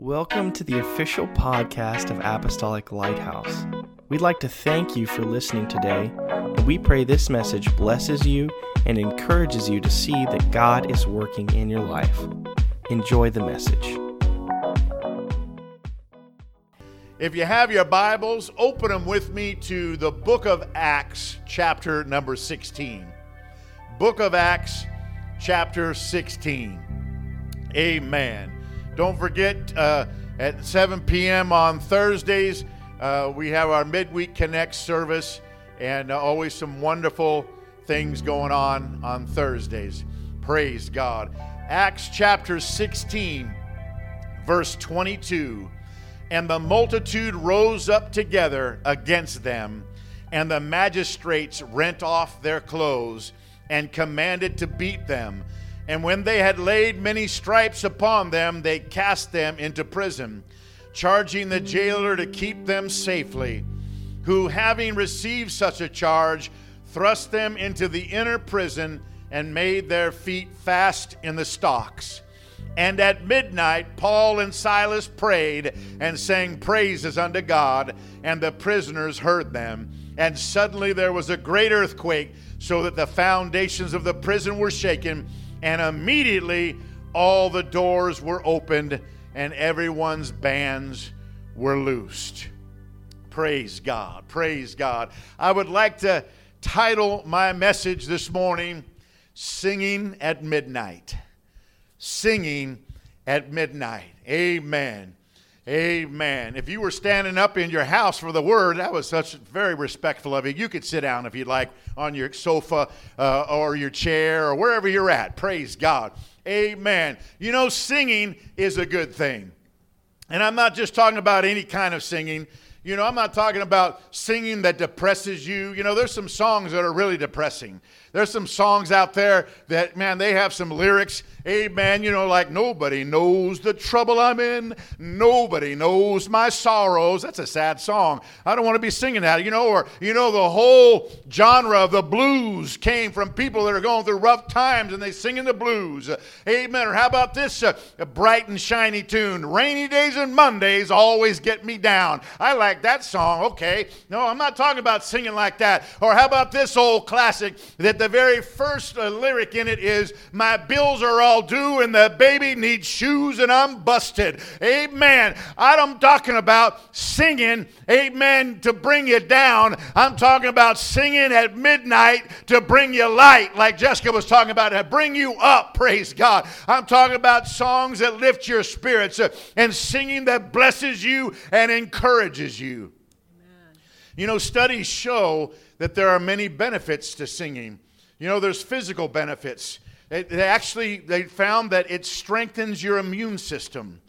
Welcome to the official podcast of Apostolic Lighthouse. We'd like to thank you for listening today, we pray this message blesses you and encourages you to see that God is working in your life. Enjoy the message. If you have your Bibles, open them with me to the book of Acts, chapter number 16. Book of Acts, chapter 16. Amen. Don't forget, uh, at 7 p.m. on Thursdays, uh, we have our Midweek Connect service, and uh, always some wonderful things going on on Thursdays. Praise God. Acts chapter 16, verse 22. And the multitude rose up together against them, and the magistrates rent off their clothes and commanded to beat them. And when they had laid many stripes upon them, they cast them into prison, charging the jailer to keep them safely, who, having received such a charge, thrust them into the inner prison and made their feet fast in the stocks. And at midnight, Paul and Silas prayed and sang praises unto God, and the prisoners heard them. And suddenly there was a great earthquake, so that the foundations of the prison were shaken and immediately all the doors were opened and everyone's bands were loosed. Praise God. Praise God. I would like to title my message this morning Singing at Midnight. Singing at Midnight. Amen. Amen. If you were standing up in your house for the word, that was such very respectful of you. You could sit down if you'd like on your sofa uh, or your chair or wherever you're at. Praise God. Amen. You know, singing is a good thing. And I'm not just talking about any kind of singing. You know, I'm not talking about singing that depresses you. You know, there's some songs that are really depressing. There's some songs out there that, man, they have some lyrics Amen. You know, like nobody knows the trouble I'm in. Nobody knows my sorrows. That's a sad song. I don't want to be singing that. You know, or, you know, the whole genre of the blues came from people that are going through rough times and they sing in the blues. Amen. Or how about this uh, bright and shiny tune? Rainy days and Mondays always get me down. I like that song. Okay. No, I'm not talking about singing like that. Or how about this old classic that the very first uh, lyric in it is, My bills are all due, and the baby needs shoes, and I'm busted. Amen. I'm talking about singing, amen, to bring you down. I'm talking about singing at midnight to bring you light, like Jessica was talking about, to bring you up. Praise God. I'm talking about songs that lift your spirits uh, and singing that blesses you and encourages you. Amen. You know, studies show that there are many benefits to singing. You know, there's physical benefits. They actually they found that it strengthens your immune system.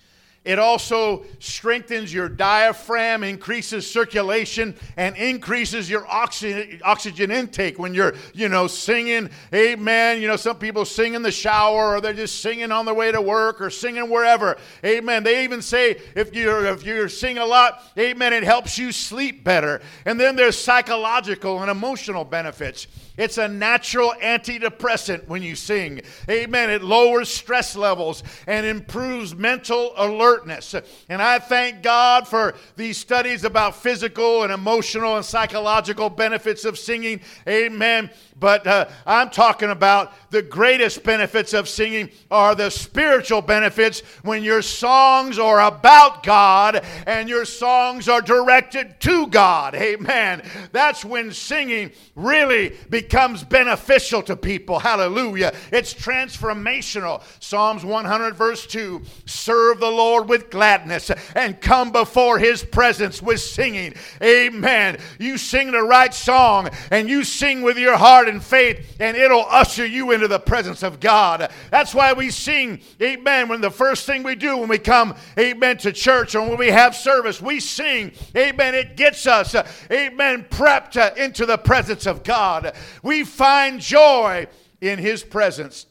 It also strengthens your diaphragm, increases circulation, and increases your oxygen, oxygen intake when you're, you know, singing, amen. You know, some people sing in the shower or they're just singing on their way to work or singing wherever. Amen. They even say if you're if you sing a lot, amen, it helps you sleep better. And then there's psychological and emotional benefits. It's a natural antidepressant when you sing. Amen. It lowers stress levels and improves mental alertness. And I thank God for these studies about physical and emotional and psychological benefits of singing. Amen. But uh, I'm talking about the greatest benefits of singing are the spiritual benefits when your songs are about God and your songs are directed to God. Amen. That's when singing really becomes beneficial to people. Hallelujah. It's transformational. Psalms 100, verse 2 Serve the Lord with gladness and come before his presence with singing. Amen. You sing the right song and you sing with your heart in faith, and it'll usher you into the presence of God. That's why we sing, amen, when the first thing we do when we come, amen, to church or when we have service, we sing, amen. It gets us, amen, prepped uh, into the presence of God. We find joy in His presence.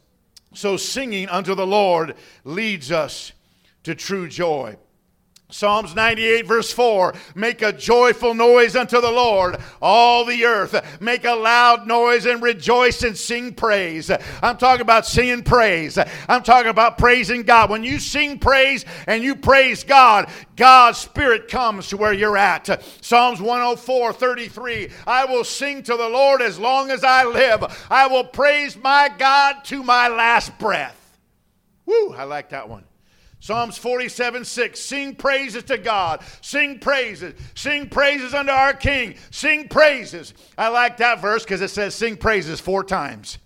So, singing unto the Lord leads us to true joy. Psalms 98, verse 4 Make a joyful noise unto the Lord, all the earth. Make a loud noise and rejoice and sing praise. I'm talking about singing praise. I'm talking about praising God. When you sing praise and you praise God, God's Spirit comes to where you're at. Psalms 104, 33 I will sing to the Lord as long as I live. I will praise my God to my last breath. Woo, I like that one. Psalms 47 6. Sing praises to God. Sing praises. Sing praises unto our King. Sing praises. I like that verse because it says sing praises four times.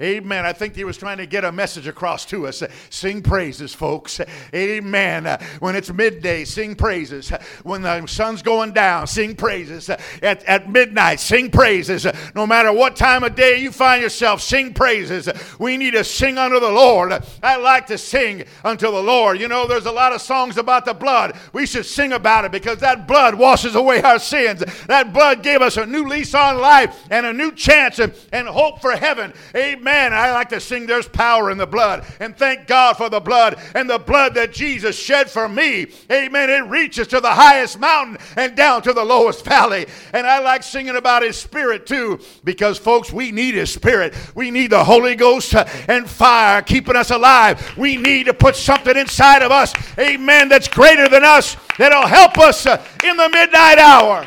Amen. I think he was trying to get a message across to us. Sing praises, folks. Amen. When it's midday, sing praises. When the sun's going down, sing praises. At, at midnight, sing praises. No matter what time of day you find yourself, sing praises. We need to sing unto the Lord. I like to sing unto the Lord. You know, there's a lot of songs about the blood. We should sing about it because that blood washes away our sins. That blood gave us a new lease on life and a new chance and, and hope for heaven. Amen. Amen. I like to sing There's Power in the Blood and thank God for the blood and the blood that Jesus shed for me. Amen. It reaches to the highest mountain and down to the lowest valley. And I like singing about His Spirit too because, folks, we need His Spirit. We need the Holy Ghost and fire keeping us alive. We need to put something inside of us, amen, that's greater than us that'll help us uh, in the midnight hour.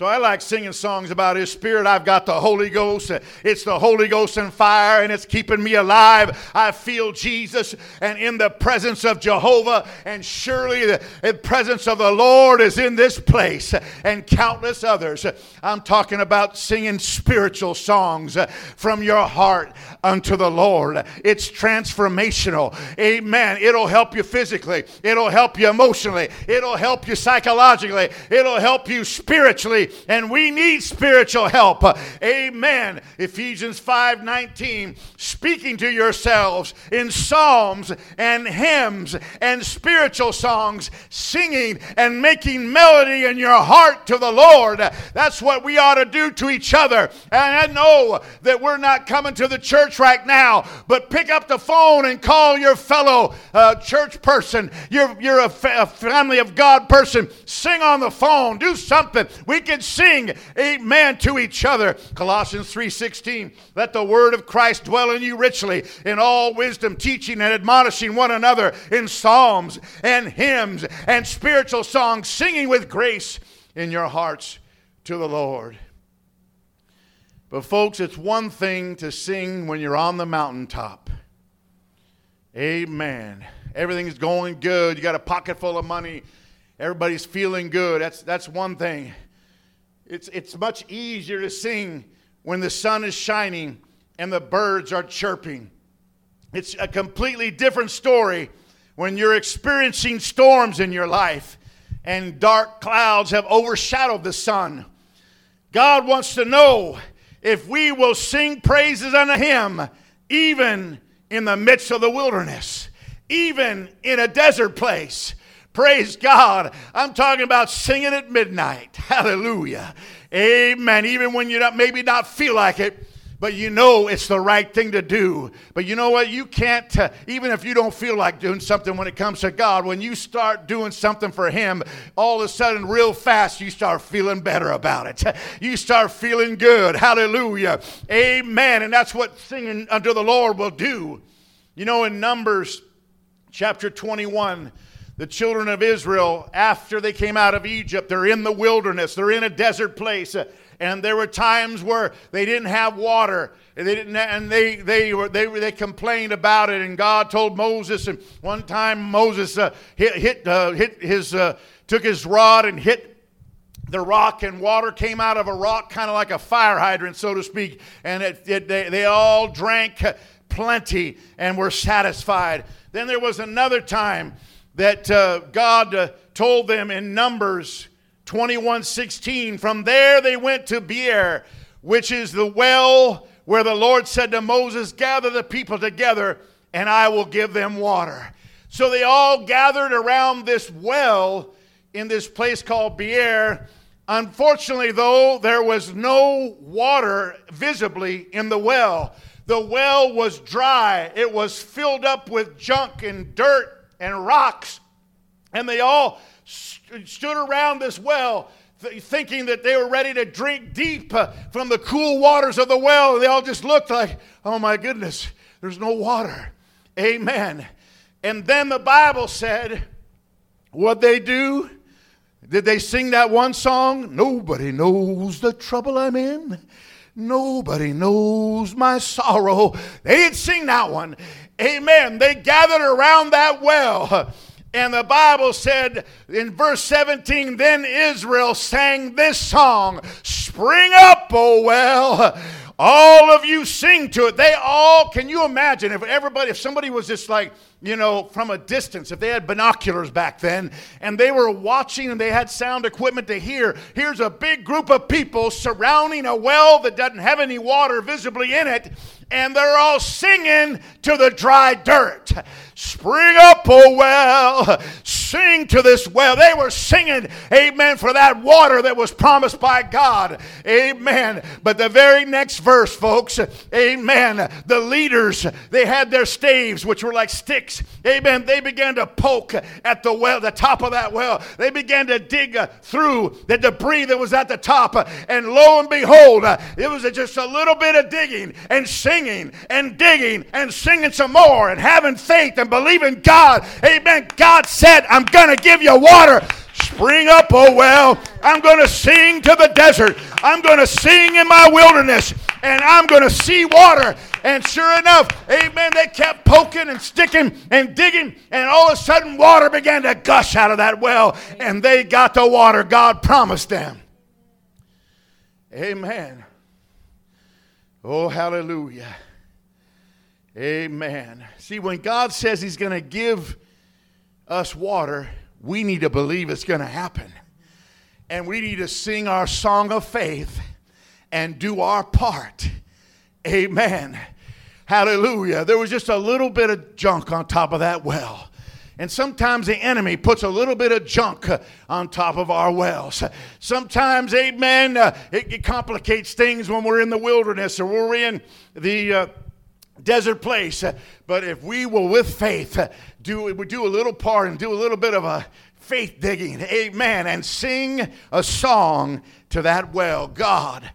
So I like singing songs about His Spirit. I've got the Holy Ghost. It's the Holy Ghost and fire, and it's keeping me alive. I feel Jesus and in the presence of Jehovah, and surely the presence of the Lord is in this place, and countless others. I'm talking about singing spiritual songs from your heart unto the Lord. It's transformational. Amen. It'll help you physically, it'll help you emotionally, it'll help you psychologically, it'll help you spiritually and we need spiritual help. Amen. Ephesians 5 19, speaking to yourselves in psalms and hymns and spiritual songs, singing and making melody in your heart to the Lord. That's what we ought to do to each other. And I know that we're not coming to the church right now, but pick up the phone and call your fellow uh, church person. You're, fa- a family of God person. Sing on the phone. Do something. We can sing amen to each other. Colossians 3:16, let the word of Christ dwell in you richly in all wisdom, teaching and admonishing one another in psalms and hymns and spiritual songs, singing with grace in your hearts to the Lord. But folks, it's one thing to sing when you're on the mountaintop. Amen. Everything's going good. You got a pocket full of money. Everybody's feeling good. That's, that's one thing. It's, it's much easier to sing when the sun is shining and the birds are chirping. It's a completely different story when you're experiencing storms in your life and dark clouds have overshadowed the sun. God wants to know if we will sing praises unto Him even in the midst of the wilderness, even in a desert place. Praise God. I'm talking about singing at midnight. Hallelujah. Amen. Even when you maybe not feel like it, but you know it's the right thing to do. But you know what? You can't, uh, even if you don't feel like doing something when it comes to God, when you start doing something for Him, all of a sudden, real fast, you start feeling better about it. You start feeling good. Hallelujah. Amen. And that's what singing unto the Lord will do. You know, in Numbers chapter 21, the children of Israel, after they came out of Egypt, they're in the wilderness, they're in a desert place. And there were times where they didn't have water. And they didn't, and they they were they they complained about it. And God told Moses. And one time Moses uh, hit hit uh, hit his uh, took his rod and hit the rock and water came out of a rock kind of like a fire hydrant so to speak and it, it, they, they all drank plenty and were satisfied then there was another time that uh, God uh, told them in Numbers 21 16. From there they went to Beer, which is the well where the Lord said to Moses, Gather the people together, and I will give them water. So they all gathered around this well in this place called Beer. Unfortunately, though, there was no water visibly in the well. The well was dry, it was filled up with junk and dirt and rocks. And they all st- stood around this well thinking that they were ready to drink deep uh, from the cool waters of the well. They all just looked like, oh my goodness, there's no water. Amen. And then the Bible said, what they do? Did they sing that one song? Nobody knows the trouble I'm in. Nobody knows my sorrow. They didn't sing that one. Amen. They gathered around that well. And the Bible said in verse 17, then Israel sang this song Spring up, O well. All of you sing to it. They all, can you imagine if everybody, if somebody was just like, you know, from a distance, if they had binoculars back then and they were watching and they had sound equipment to hear, here's a big group of people surrounding a well that doesn't have any water visibly in it, and they're all singing to the dry dirt. Spring up, oh well, sing to this well. They were singing, amen, for that water that was promised by God, amen. But the very next verse, folks, amen, the leaders, they had their staves, which were like sticks, amen. They began to poke at the well, the top of that well. They began to dig uh, through the debris that was at the top, and lo and behold, uh, it was just a little bit of digging and singing and digging and singing some more and having faith and believing God. Amen. God said, I'm going to give you water. Spring up, oh well. I'm going to sing to the desert. I'm going to sing in my wilderness. And I'm going to see water. And sure enough, amen, they kept poking and sticking and digging. And all of a sudden, water began to gush out of that well. And they got the water God promised them. Amen. Oh, hallelujah. Amen. See, when God says He's going to give us water, we need to believe it's going to happen. And we need to sing our song of faith and do our part. Amen. Hallelujah. There was just a little bit of junk on top of that well. And sometimes the enemy puts a little bit of junk on top of our wells. Sometimes, amen, uh, it, it, complicates things when we're in the wilderness or we're in the. Uh, desert place. But if we will, with faith, do we do a little part and do a little bit of a faith digging, amen, and sing a song to that well, God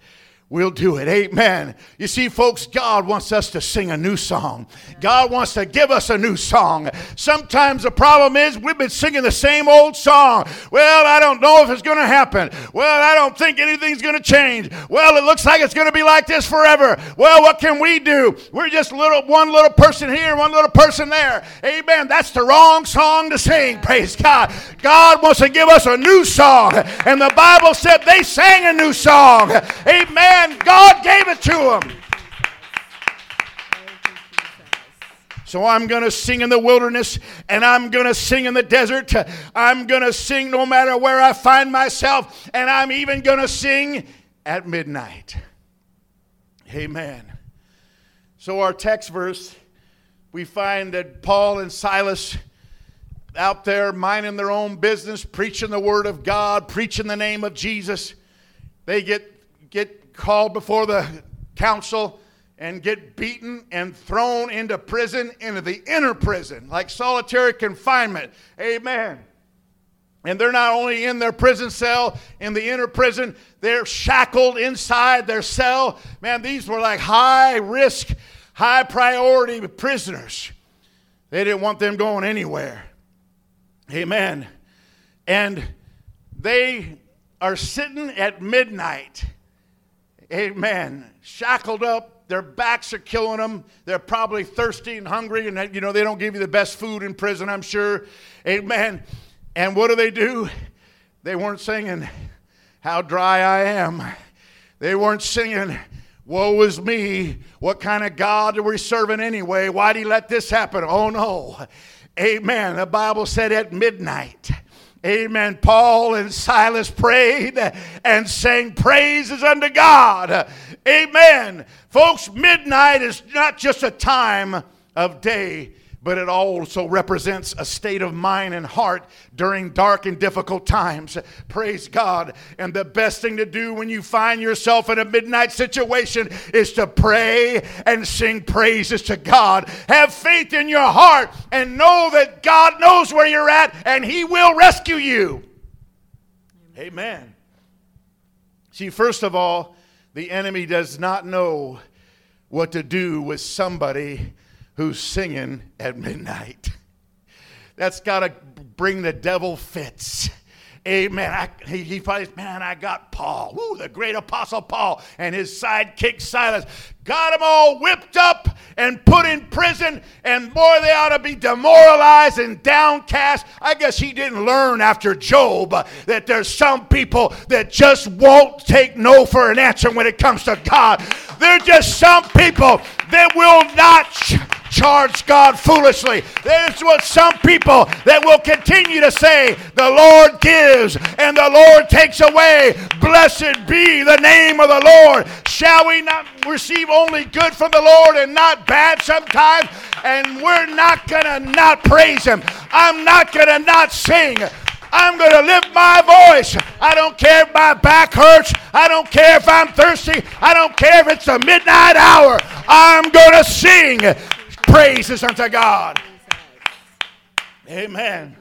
We'll do it. Amen. You see, folks, God wants us to sing a new song. God wants to give us a new song. Sometimes the problem is we've been singing the same old song. Well, I don't know if it's going to happen. Well, I don't think anything's going to change. Well, it looks like it's going to be like this forever. Well, what can we do? We're just little one little person here, one little person there. Amen. That's the wrong song to sing. Praise God. God wants to give us a new song. And the Bible said they sang a new song. Amen and God gave it to them. So I'm going to sing in the wilderness and I'm going to sing in the desert. I'm going to sing no matter where I find myself, and I'm even going to sing at midnight. Amen. So, our text verse, we find that Paul and Silas out there minding their own business, preaching the word of God, preaching the name of Jesus. They get, get called before the council and get beaten and thrown into prison, into the inner prison, like solitary confinement. Amen. And they're not only in their prison cell, in the inner prison, they're shackled inside their cell. Man, these were like high risk, high priority prisoners. They didn't want them going anywhere. Amen. And they are sitting at midnight amen, shackled up. Their backs are killing them. They're probably thirsty and hungry, and you know they don't give you the best food in prison, I'm sure. Amen. And what do they do? They weren't singing, How Dry I Am. They weren't singing, Woe is me. What kind of God are we serving anyway? Why'd he let this happen? Oh no. Amen. The Bible said at midnight Amen. Paul and Silas prayed and sang praises unto God. Amen. Folks, midnight is not just a time of day, but it also represents a state of mind and heart during dark and difficult times. Praise God. And the best thing to do when you find yourself in a midnight situation is to pray and sing praises to God. Have faith in your heart and know that God knows where you're at and He will rescue you. Amen. See, first of all, the enemy does not know what to do with somebody who's singing at midnight. That's got to bring the devil fits. Amen. I, he, he man, I got Paul, Ooh, the great apostle Paul, and his sidekick Silas. Got them all whipped up and put in prison, and boy, they ought to be demoralized and downcast. I guess he didn't learn after Job that there's some people that just won't take no for an answer when it comes to God. There's just some people that will not charge God foolishly. There's what some people that will continue to say, the Lord gives and the Lord takes away. Blessed be the name of the Lord. Shall we not receive only good from the Lord and not bad sometimes? And we're not going to not praise Him. I'm not going to not sing. I'm going to lift my voice. I don't care if my back hurts. I don't care if I'm thirsty. I don't care if it's a midnight hour. I'm going to sing praises unto God. Amen.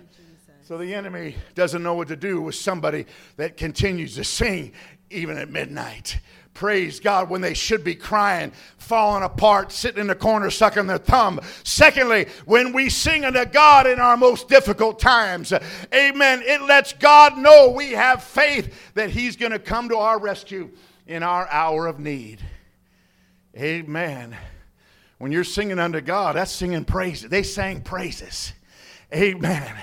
So the enemy doesn't know what to do with somebody that continues to sing even at midnight. Praise God when they should be crying, falling apart, sitting in the corner, sucking their thumb. Secondly, when we sing unto God in our most difficult times, amen, it lets God know we have faith that He's going to come to our rescue in our hour of need. Amen. When you're singing unto God, that's singing praises. They sang praises. Amen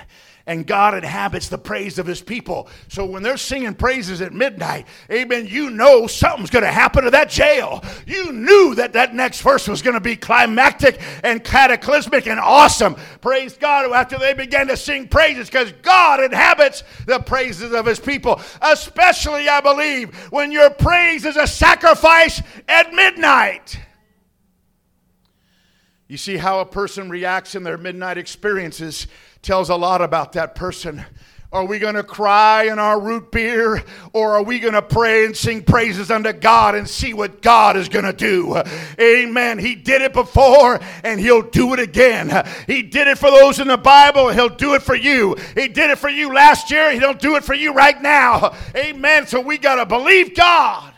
and God inhabits the praise of his people. So when they're singing praises at midnight, amen, you know something's going to happen to that jail. You knew that that next verse was going to be climactic and cataclysmic and awesome. Praise God after they began to sing praises because God inhabits the praises of his people. Especially, I believe, when your praise is a sacrifice at midnight. You see how a person reacts in their midnight experiences tells a lot about that person. Are we going to cry in our root beer or are we going to pray and sing praises unto God and see what God is going to do? Amen. He did it before and he'll do it again. He did it for those in the Bible, he'll do it for you. He did it for you last year, he'll do it for you right now. Amen. So we got to believe God.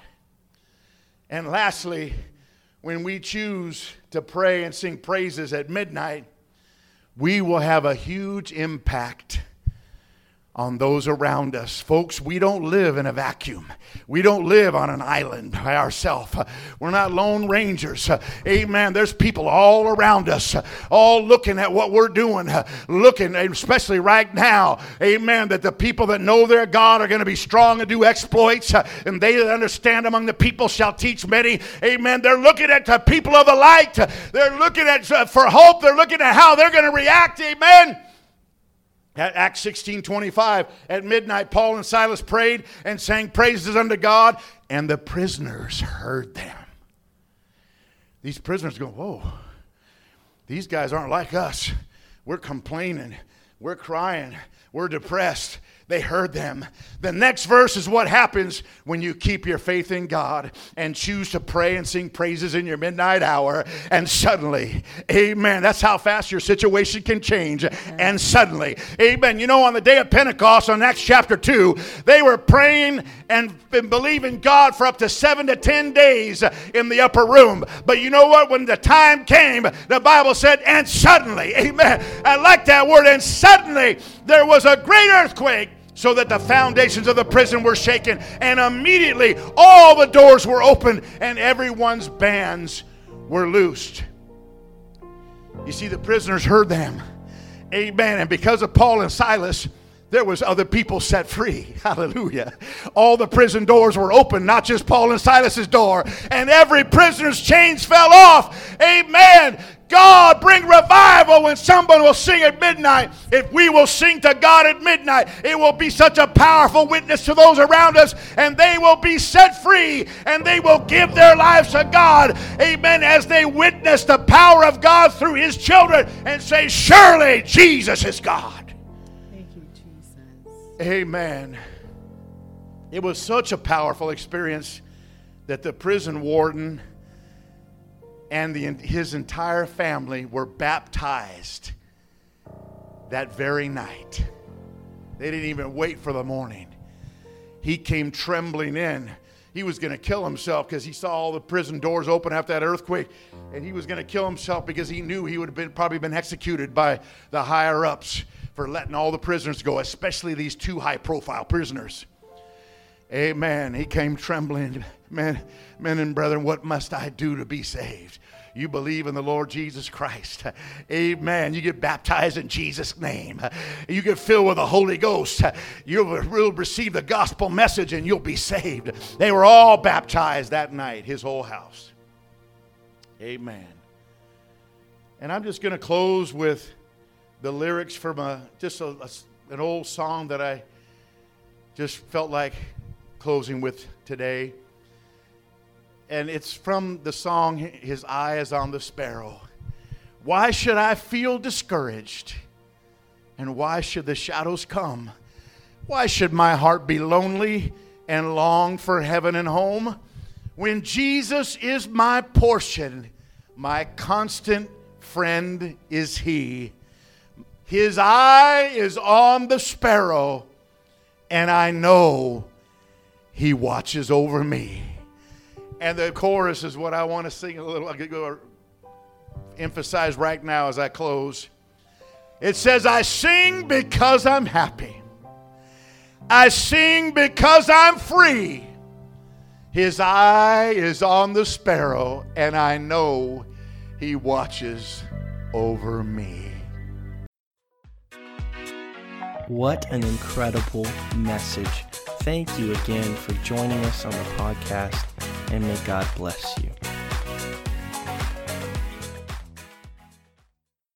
And lastly, when we choose to pray and sing praises at midnight, we will have a huge impact on those around us. Folks, we don't live in a vacuum. We don't live on an island by ourselves. We're not lone rangers. Amen. There's people all around us, all looking at what we're doing, looking, especially right now. Amen. That the people that know their God are going to be strong and do exploits, and they that understand among the people shall teach many. Amen. They're looking at the people of the light. They're looking at for hope. They're looking at how they're going to react. Amen. At Acts 16 25, at midnight, Paul and Silas prayed and sang praises unto God, and the prisoners heard them. These prisoners go, Whoa, these guys aren't like us. We're complaining, we're crying, we're depressed. They heard them. The next verse is what happens when you keep your faith in God and choose to pray and sing praises in your midnight hour. And suddenly, amen, that's how fast your situation can change. And suddenly, amen. You know, on the day of Pentecost, on Acts chapter 2, they were praying and believing God for up to seven to ten days in the upper room. But you know what? When the time came, the Bible said, and suddenly, amen. I like that word, and suddenly there was a great earthquake so that the foundations of the prison were shaken, and immediately all the doors were opened, and everyone's bands were loosed. You see, the prisoners heard them. Amen. And because of Paul and Silas, there was other people set free. Hallelujah. All the prison doors were open, not just Paul and Silas's door. And every prisoner's chains fell off. Amen. God bring revival when someone will sing at midnight. If we will sing to God at midnight, it will be such a powerful witness to those around us, and they will be set free and they will give their lives to God. Amen. As they witness the power of God through His children and say, Surely Jesus is God. Thank you, Jesus. Amen. It was such a powerful experience that the prison warden and the, his entire family were baptized that very night. They didn't even wait for the morning. He came trembling in. He was going to kill himself because he saw all the prison doors open after that earthquake, and he was going to kill himself because he knew he would have been, probably been executed by the higher ups for letting all the prisoners go, especially these two high profile prisoners. Amen. He came trembling. Men, men and brethren, what must I do to be saved? You believe in the Lord Jesus Christ. Amen. You get baptized in Jesus' name. You get filled with the Holy Ghost. You'll receive the gospel message and you'll be saved. They were all baptized that night, his whole house. Amen. And I'm just going to close with the lyrics from a, just a, a, an old song that I just felt like closing with today. And it's from the song, His Eye is on the Sparrow. Why should I feel discouraged? And why should the shadows come? Why should my heart be lonely and long for heaven and home? When Jesus is my portion, my constant friend is He. His eye is on the sparrow, and I know he watches over me. And the chorus is what I want to sing a little, I could go emphasize right now as I close. It says, I sing because I'm happy. I sing because I'm free. His eye is on the sparrow, and I know he watches over me. What an incredible message thank you again for joining us on the podcast, and may God bless you.